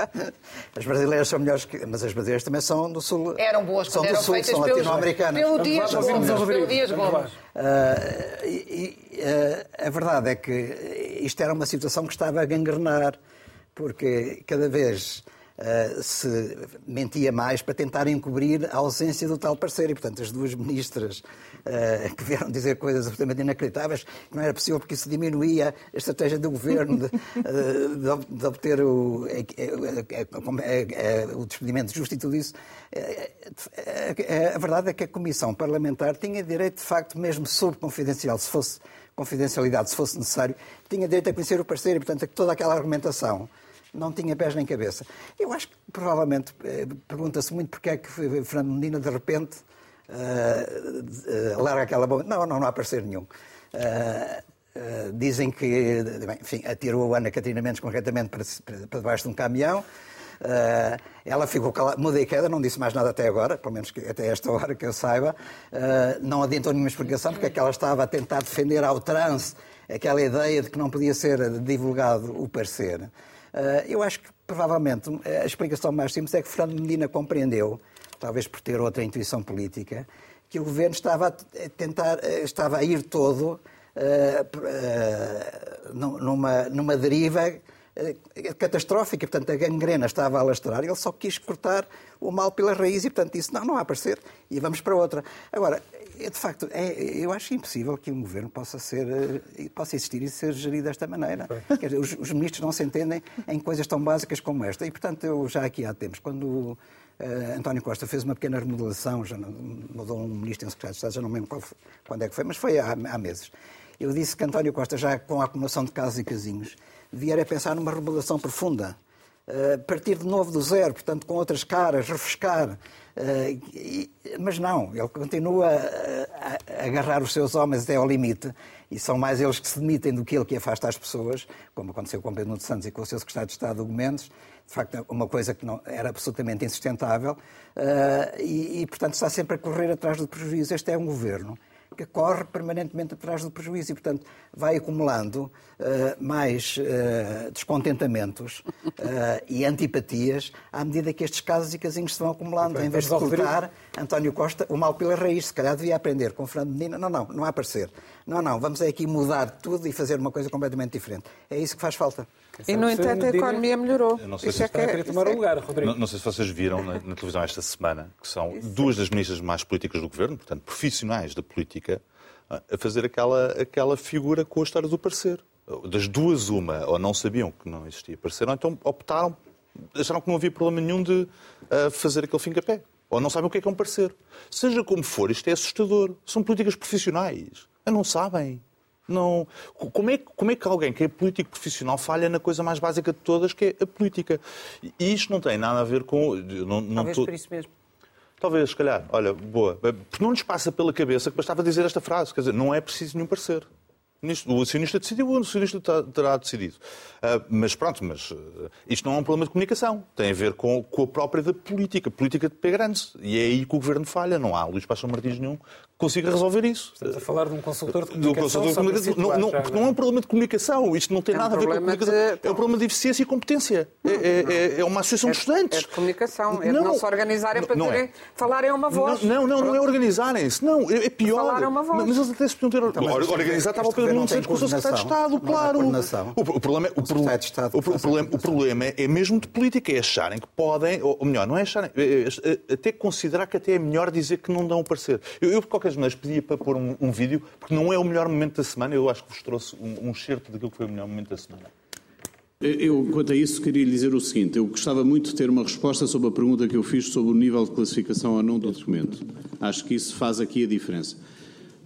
as brasileiras são melhores que... Mas as brasileiras também são do sul. Eram boas são quando do eram sul, feitas são latino-americanas. Pelo Dias Gomes. Pelo Dias Gomes. Uh, e, uh, a verdade é que isto era uma situação que estava a gangrenar, porque cada vez uh, se mentia mais para tentar encobrir a ausência do tal parceiro. E, portanto, as duas ministras uh, que vieram dizer coisas absolutamente inacreditáveis, não era possível porque isso diminuía a estratégia do governo de, uh, de, obter o, o despedimento justo e tudo isso. A verdade é que a Comissão Parlamentar tinha direito, de facto, mesmo sob confidencial, se fosse confidencialidade, se fosse necessário, tinha direito a conhecer o parceiro e, portanto, toda aquela argumentação não tinha pés nem cabeça. Eu acho que provavelmente eh, pergunta-se muito porque é que Fernando Medina de repente uh, uh, larga aquela bomba. Não, não, não há parecer nenhum. Uh, dizem que, bem, enfim, atirou a Ana Catarina Mendes concretamente para, para debaixo de um caminhão. Uh, ela ficou calada, mudei queda, não disse mais nada até agora, pelo menos que, até esta hora que eu saiba. Uh, não adiantou nenhuma explicação, porque é que ela estava a tentar defender ao trance aquela ideia de que não podia ser divulgado o parecer. Eh, eu acho que, provavelmente, a explicação mais simples é que Fernando Medina compreendeu, talvez por ter outra intuição política, que o governo estava a tentar, eh, estava a ir todo uh, numa, numa deriva catastrófica, portanto a gangrena estava a alastrar, ele só quis cortar o mal pela raiz e, portanto, disse, não, não há a aparecer e vamos para outra. Agora, é, de facto, é, eu acho impossível que um governo possa, ser, eh, possa existir e ser gerido desta maneira. Dizer, os, os, ministros não se entendem em coisas tão básicas como esta. E, portanto, eu já aqui há tempos, quando uh, António Costa fez uma pequena remodelação, já não, mudou um ministro em secretário de Estado, já não me lembro quando é que foi, mas foi há, há meses. Eu disse que António Costa, já com a acumulação de casos e casinhos, devia a pensar numa remodelação profunda. Uh, partir de novo do zero, portanto, com outras caras, refrescar, Uh, mas não, ele continua a, agarrar os seus homens até ao limite e são mais eles que se demitem do que ele que afasta as pessoas, como aconteceu com Pedro Nuno Santos e com o seu secretário de Estado, Hugo Mendes. De facto, é uma coisa que não, era absolutamente insustentável uh, e, e, portanto, está sempre a correr atrás do prejuízo. Este é um governo corre permanentemente atrás do prejuízo e, portanto, vai acumulando uh, mais uh, descontentamentos uh, e antipatias à medida que estes casos e casinhos se vão acumulando. Em vez de cortar, António Costa, o mal pela raiz, se calhar devia aprender com Fernando Medina, não, não, não há parecer. Não, não, vamos aqui mudar tudo e fazer uma coisa completamente diferente. É isso que faz falta. E, no entanto, a economia melhorou. Não sei, se, é que é, tomar é... lugar, Rodrigo. Não, não, sei se vocês viram na, na, televisão esta semana, que são duas das ministras mais políticas do governo, portanto, profissionais da política, a fazer aquela, aquela figura com a história do parecer. Das duas, uma, ou não sabiam que não existia parecer, ou então optaram, acharam que não havia problema nenhum de uh, fazer aquele fim-capé. Ou não sabem o que é que é um parecer. Seja como for, isto é assustador. São políticas profissionais. Não sabem. Não. Como, é, como é que alguém que é político profissional falha na coisa mais básica de todas, que é a política? E isto não tem nada a ver com. Não, não Talvez tô... por isso mesmo. Talvez, se calhar. Olha, boa. Porque não lhes passa pela cabeça que bastava dizer esta frase. Quer dizer, não é preciso nenhum parecer. O acionista decidiu, o acionista terá decidido. Uh, mas pronto, mas uh, isto não é um problema de comunicação. Tem a ver com, com a própria da política, política de pé grande. E é aí que o governo falha. Não há Luís Paixão Martins nenhum consiga resolver isso. Estamos a falar de um consultor de comunicação. De comunicação. Não, não, porque não é um problema de comunicação. Isto não tem é nada a ver com comunicação. De... É um problema de eficiência e competência. É, é, é uma associação é, de estudantes. É de comunicação. É não, de não se organizarem para terem, falarem uma voz. Não, não, não é organizarem-se. Não, é, pior. Falarem uma voz. Mas eles até se podiam ter então, organizado. Estava o Pedro Nuno Santos com o secretário de Estado, claro. O problema, o, o, problema, o problema é mesmo de política. É acharem que podem, ou melhor, não é acharem, até considerar que até é melhor dizer que não dão o parecer. Eu, de qualquer maneira, pedia para pôr um, um, vídeo, porque não é o melhor momento da semana. Eu acho que vos trouxe um, um certo daquilo que foi o melhor momento da semana. Eu, quanto a isso, queria lhe dizer o seguinte: eu gostava muito de ter uma resposta sobre a pergunta que eu fiz sobre o nível de classificação ou não do documento. Acho que isso faz aqui a diferença.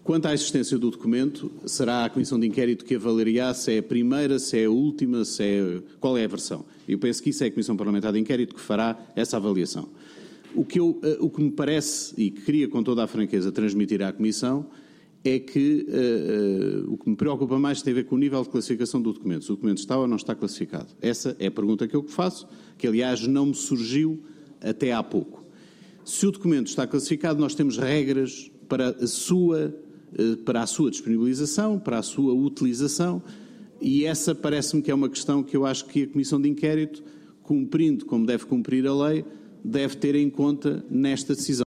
Quanto à existência do documento, será a Comissão de Inquérito que avaliará se é a primeira, se é a última, se é. qual é a versão. Eu penso que isso é a Comissão Parlamentar de Inquérito que fará essa avaliação. O que, eu, eh, o que me parece, e que queria com toda a franqueza transmitir à Comissão, é que uh, uh, o que me preocupa mais tem a ver com o nível de classificação do documento. Se o documento está ou não está classificado. Essa é a pergunta que eu faço, que aliás não me surgiu até há pouco. Se o documento está classificado, nós temos regras para a sua, uh, para a sua disponibilização, para a sua utilização, e essa parece-me que é uma questão que eu acho que a Comissão de Inquérito, cumprindo como deve cumprir a lei, deve ter em conta nesta decisão.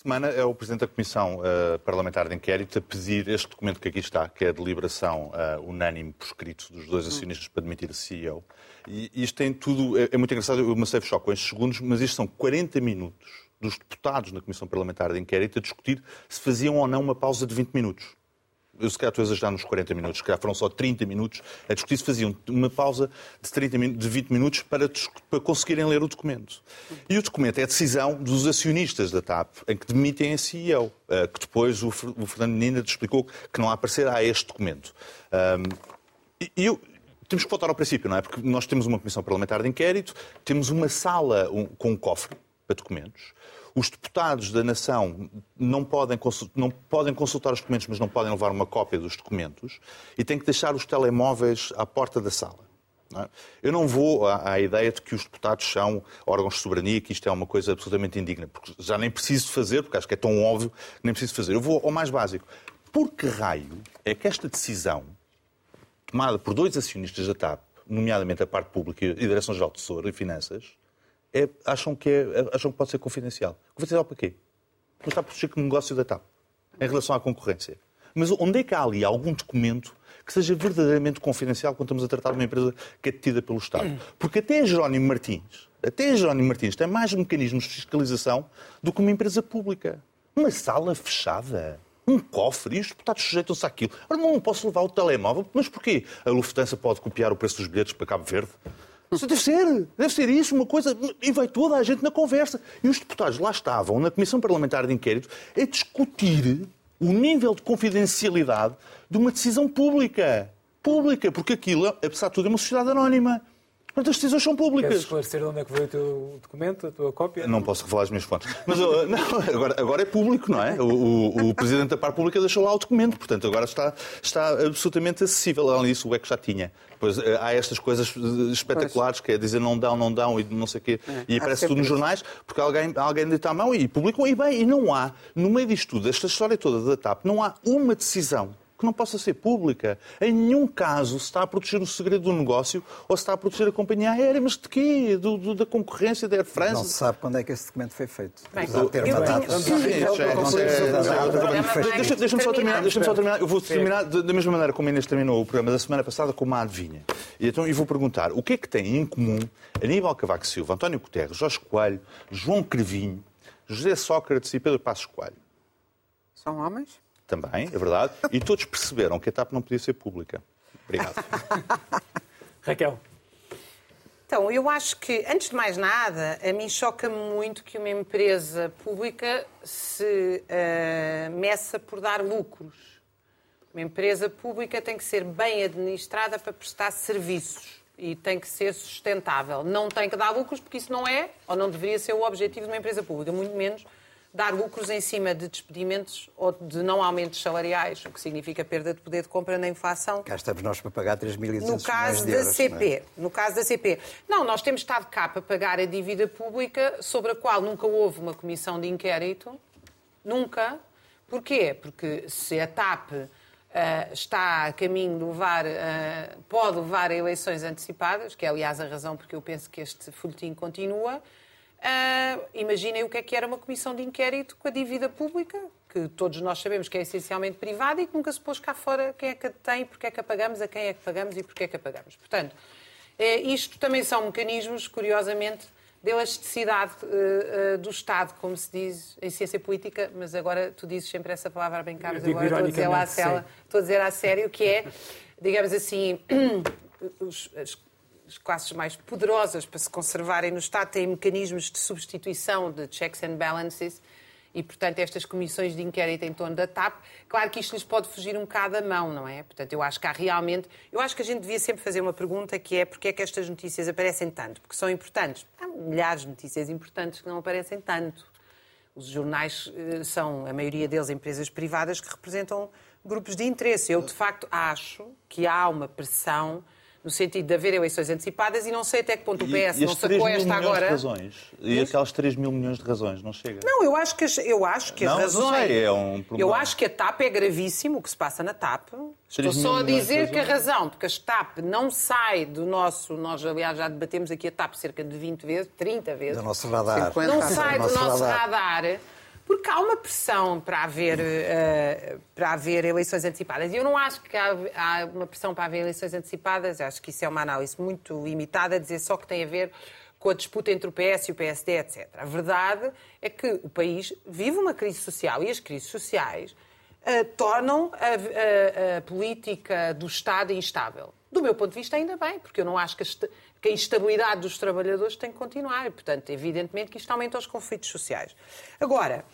Semana é o Presidente da Comissão uh, Parlamentar de Inquérito a pedir este documento que aqui está, que é a deliberação uh, unânime por escrito dos dois acionistas para demitir a CEO. E isto tem tudo, é, é muito engraçado, eu me sei só com estes segundos, mas isto são 40 minutos dos deputados na Comissão Parlamentar de Inquérito a discutir se faziam ou não uma pausa de 20 minutos eu se calhar estou a exagerar nos 40 minutos, se calhar foram só 30 minutos a discutir se faziam uma pausa de, 30 de 20 minutos para, para conseguirem ler o documento. E o documento é a decisão dos acionistas da TAP, em que demitem a CEO, eh, que depois o Fernando Nina explicou que não há parecer a este documento. E eu, temos que voltar ao princípio, não é? Porque nós temos uma comissão parlamentar de inquérito, temos uma sala com um cofre para documentos. Os deputados da nação não podem, não podem consultar os documentos, mas não podem levar uma cópia dos documentos e têm que deixar os telemóveis à porta da sala. É? Eu não vou à, ideia de que os deputados são órgãos de soberania, que isto é uma coisa absolutamente indigna, porque já nem preciso fazer, porque acho que é tão óbvio que nem preciso fazer. Eu vou ao mais básico. Por que raio é que esta decisão, tomada por dois acionistas da TAP, nomeadamente a parte pública e a Direção-Geral do Tesouro e Finanças, é, acham, que é, acham que pode ser confidencial. Confidencial para quê? Não está a proteger o negócio da TAP em relação à concorrência. Mas onde é que há ali algum documento que seja verdadeiramente confidencial quando estamos a tratar de uma empresa que é detida pelo Estado? Porque até Jerónimo Martins, até Jerónimo Martins tem mais mecanismos de fiscalização do que uma empresa pública. Uma sala fechada um cofre e os deputados sujeitam-se àquilo. Ora, não posso levar o telemóvel, mas porquê? A Lufthansa pode copiar o preço dos bilhetes para Cabo Verde? Isso deve ser, deve ser isso, uma coisa. E vai toda a gente na conversa. E os deputados lá estavam, na Comissão Parlamentar de Inquérito, a discutir o nível de confidencialidade de uma decisão pública. Pública, porque aquilo, apesar de tudo, é uma sociedade anónima. Portanto, as decisões são Queres públicas. esclarecer de onde é que veio o teu documento, a tua cópia? Não posso revelar as minhas fontes. Mas não, agora, agora é público, não é? O, o- o Presidente da Par Pública deixou lá o documento, portanto agora está, está absolutamente acessível. Além disso, o EC já tinha. Pois, uh, há estas coisas uh, espetaculares, que é dizer não dão, não dão e não sei o quê. E há aparece tudo nos isso. jornais, porque alguém, alguém deita a mão e publicam. E bem, e não há, no meio disto tudo, esta história toda da TAP, não há uma decisão que não possa ser pública. Em nenhum caso se está a proteger o segredo do negócio ou se está a proteger a companhia aérea. Mas de quê? Do- do- da concorrência da Air France? Não se sabe quando é que esse documento foi feito. Bem, eu Deixa- Deixa-me só terminar. Deixa-me só terminar. Eu vou terminar da mesma maneira como a Inês terminou o programa da semana passada com uma adivinha. E então eu vou perguntar o que é que têm em comum Aníbal Cavaco Silva, António Guterres, Jorge Coelho, João Crevinho, José Sócrates e Pedro Passos Coelho? São homens? Também, é verdade. E todos perceberam que a TAP não podia ser pública. Obrigado. Raquel. Então, eu acho que, antes de mais nada, a mim choca muito que uma empresa pública se eh, meça por dar lucros. Uma empresa pública tem que ser bem administrada para prestar serviços e tem que ser sustentável. Não tem que dar lucros porque isso não é, ou não deveria ser o objetivo de uma empresa pública, muito menos dar lucros em cima de despedimentos ou de não aumentos salariais, o que significa perda de poder de compra na inflação Cá estamos nós para pagar 3.200 no milhões caso de da euros. CP. não é? No caso da CP. Não, nós temos estado cá para pagar a dívida pública sobre a qual nunca houve uma comissão de inquérito. Nunca. Porquê? Porque se a TAP ah, está a caminho de levar, ah, pode levar a eleições antecipadas, que é aliás a razão porque eu penso que este folhetim continua, ah, imaginem o que é que era uma comissão de inquérito com a dívida pública, que todos nós sabemos que é essencialmente privada e que nunca se pôs cá fora quem é que a tem, porque é que a pagamos, a quem é que pagamos e porque é que a pagamos. Portanto, eh, isto também são mecanismos, curiosamente, de elasticidade eh, do Estado, como se diz em ciência política, mas agora tu dizes sempre essa palavra bem digo agora estou a dizer lá a cela, estou a dizer a sério, que é, digamos assim, os- as, as classes mais poderosas para se conservarem no Estado têm mecanismos de substituição de checks and balances e, portanto, estas comissões de inquérito em torno da TAP, claro que isto lhes pode fugir um bocado a mão, não é? Portanto, eu acho que há realmente... Eu acho que a gente devia sempre fazer uma pergunta que é porque é que estas notícias aparecem tanto? Porque são importantes. Há milhares de notícias importantes que não aparecem tanto. Os jornais eh, são, a maioria deles, empresas privadas que representam grupos de interesse. Eu, de facto, acho que há uma pressão no sentido de haver eleições antecipadas e não sei até que ponto o PS e, e não as 3 sacou mil esta milhões agora. de razões? E aquelas 3 mil milhões de razões? Não chega? Não, eu acho que as, eu acho que as Não, não razões. sei, é um problema. eu acho que a TAP é gravíssimo o que se passa na TAP. Estou só a dizer que a razões. razão, porque a TAP não sai do nosso. Nós, aliás, já debatemos aqui a TAP cerca de 20 vezes, 30 vezes. Do nosso radar. 50. não sai do nosso nosso radar. radar. Porque há uma pressão para haver, eh, para haver eleições antecipadas. E eu não acho que há, há uma pressão para haver eleições antecipadas. Acho que isso é uma análise muito limitada, dizer só que tem a ver com a disputa entre o PS e o PSD, etc. A verdade é que o país vive uma crise social e as crises sociais eh, tornam a, a- a política do Estado instável. Do meu ponto de vista, ainda bem, porque eu não acho que a, instabilidade dos trabalhadores tem que continuar. E, portanto, evidentemente que isto aumenta os conflitos sociais. Agora,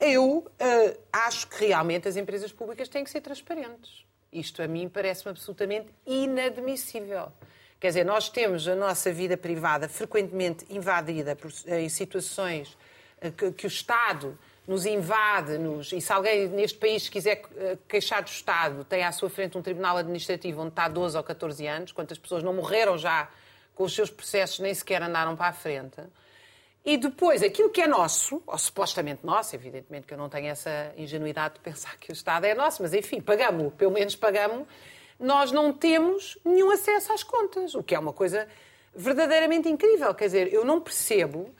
eu eh, acho que realmente as empresas públicas têm que ser transparentes. Isto, a mim, parece-me absolutamente inadmissível. Quer dizer, nós temos a nossa vida privada frequentemente invadida por, em situações eh, que, que o Estado nos invade, nos, e se alguém neste país se quiser eh, queixar do Estado, tem à sua frente um tribunal administrativo onde está 12 ou 14 anos, quantas pessoas não morreram já com os seus processos, nem sequer andaram para a frente. E depois, aquilo que é nosso, ou supostamente nosso, evidentemente que eu não tenho essa ingenuidade de pensar que o Estado é nosso, mas enfim, pagamos, pelo menos pagamos, nós não temos nenhum acesso às contas, o que é uma coisa verdadeiramente incrível. Quer dizer, eu não percebo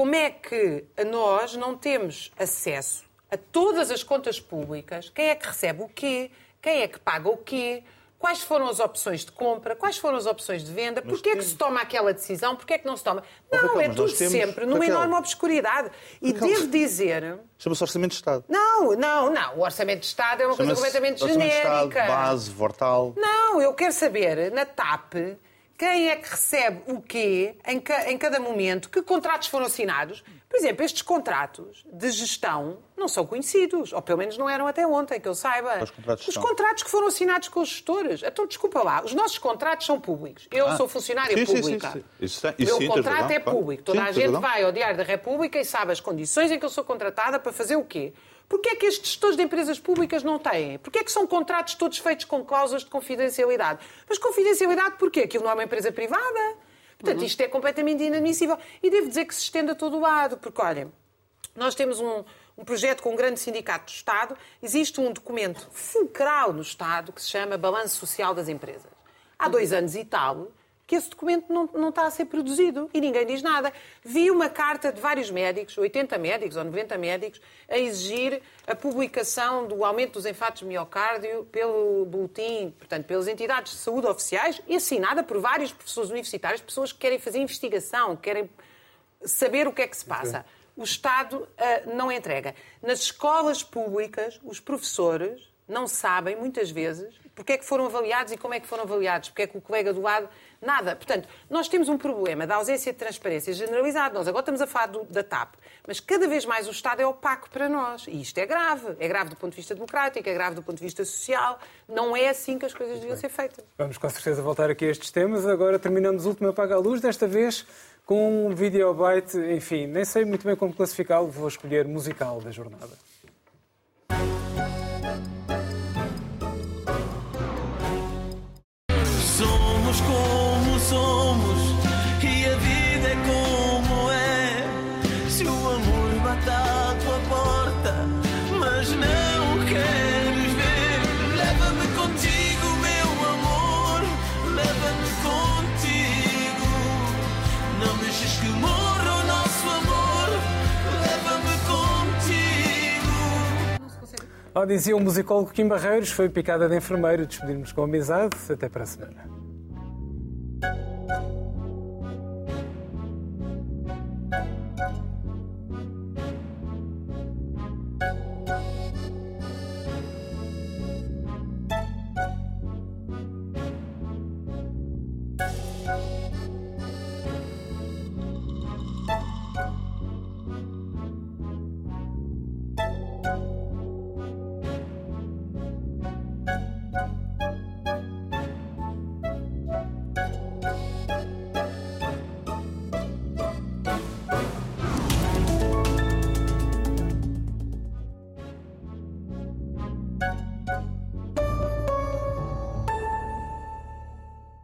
como é que nós não temos acesso a todas as contas públicas, quem é que recebe o quê, quem é que paga o quê, quais foram as opções de compra, quais foram as opções de venda, porquê é que se toma aquela decisão, porquê é que não se toma. Não, Raquel, é tudo temos- sempre numa Raquel. enorme obscuridade. E Raquel. devo dizer... Chama-se Orçamento de Estado. Não, não, não. O Orçamento de Estado é uma coisa completamente Orçamento de genérica. Estado, base, Vortal. Não, eu quero saber, na TAP, quem é que recebe o quê em, ca- em cada momento, que contratos foram assinados. Por exemplo, estes contratos de gestão não são conhecidos, ou pelo menos não eram até ontem, que eu saiba. Os contratos Os contratos que foram assinados com os gestores. Então, desculpa lá, os nossos contratos são públicos. Eu Ah, sou funcionária sim, sim, sim, pública. sim. Isso o isso meu sim, tens contrato é público. Toda a gente vai ao Diário da República e sabe as condições em que eu sou contratada para fazer o quê? Porquê é que estes gestores de empresas públicas não têm? Porquê é que são contratos todos feitos com cláusulas de confidencialidade? Mas confidencialidade porquê? Aquilo não é uma empresa privada. Portanto, isto é completamente inadmissível. E devo dizer que se estende a todo o lado, porque, olhem, nós temos um, um projeto com um grande sindicato do Estado, existe um documento fulcral no Estado que se chama Balanço Social das Empresas. Há dois anos e tal que esse documento não, não está a ser produzido e ninguém diz nada. Vi uma carta de vários médicos, 80 médicos ou 90 médicos, a exigir a publicação do aumento dos infartos de miocárdio pelo boletim, portanto, pelas entidades de saúde oficiais e assinada por vários professores universitários, pessoas que querem fazer investigação, que querem saber o que é que se passa. O Estado ah, não entrega. Nas escolas públicas, os professores não sabem, muitas vezes, porque é que foram avaliados e como é que foram avaliados, porque é que o colega do lado. Nada. Portanto, nós temos um problema da ausência de transparência generalizado. Nós agora estamos a falar do- da TAP, mas cada vez mais o Estado é opaco para nós. E isto é grave. É grave do ponto de vista democrático, é grave do ponto de vista social. Não é assim que as coisas deviam ser feitas. Vamos com certeza voltar aqui a estes temas. Agora terminamos o último Apaga a Luz, desta vez com um videobite, enfim, nem sei muito bem como classificá-lo, vou escolher musical da jornada. Somos como somos e a vida é como é. Se o amor bate à tua porta, mas não queres ver, leva-me contigo, meu amor, leva-me contigo. Não deixes que morra o nosso amor, leva-me contigo. Ao dizia o musicólogo Kim Barreiros, foi picada de enfermeiro, despedirmos com amizade. Até para a semana.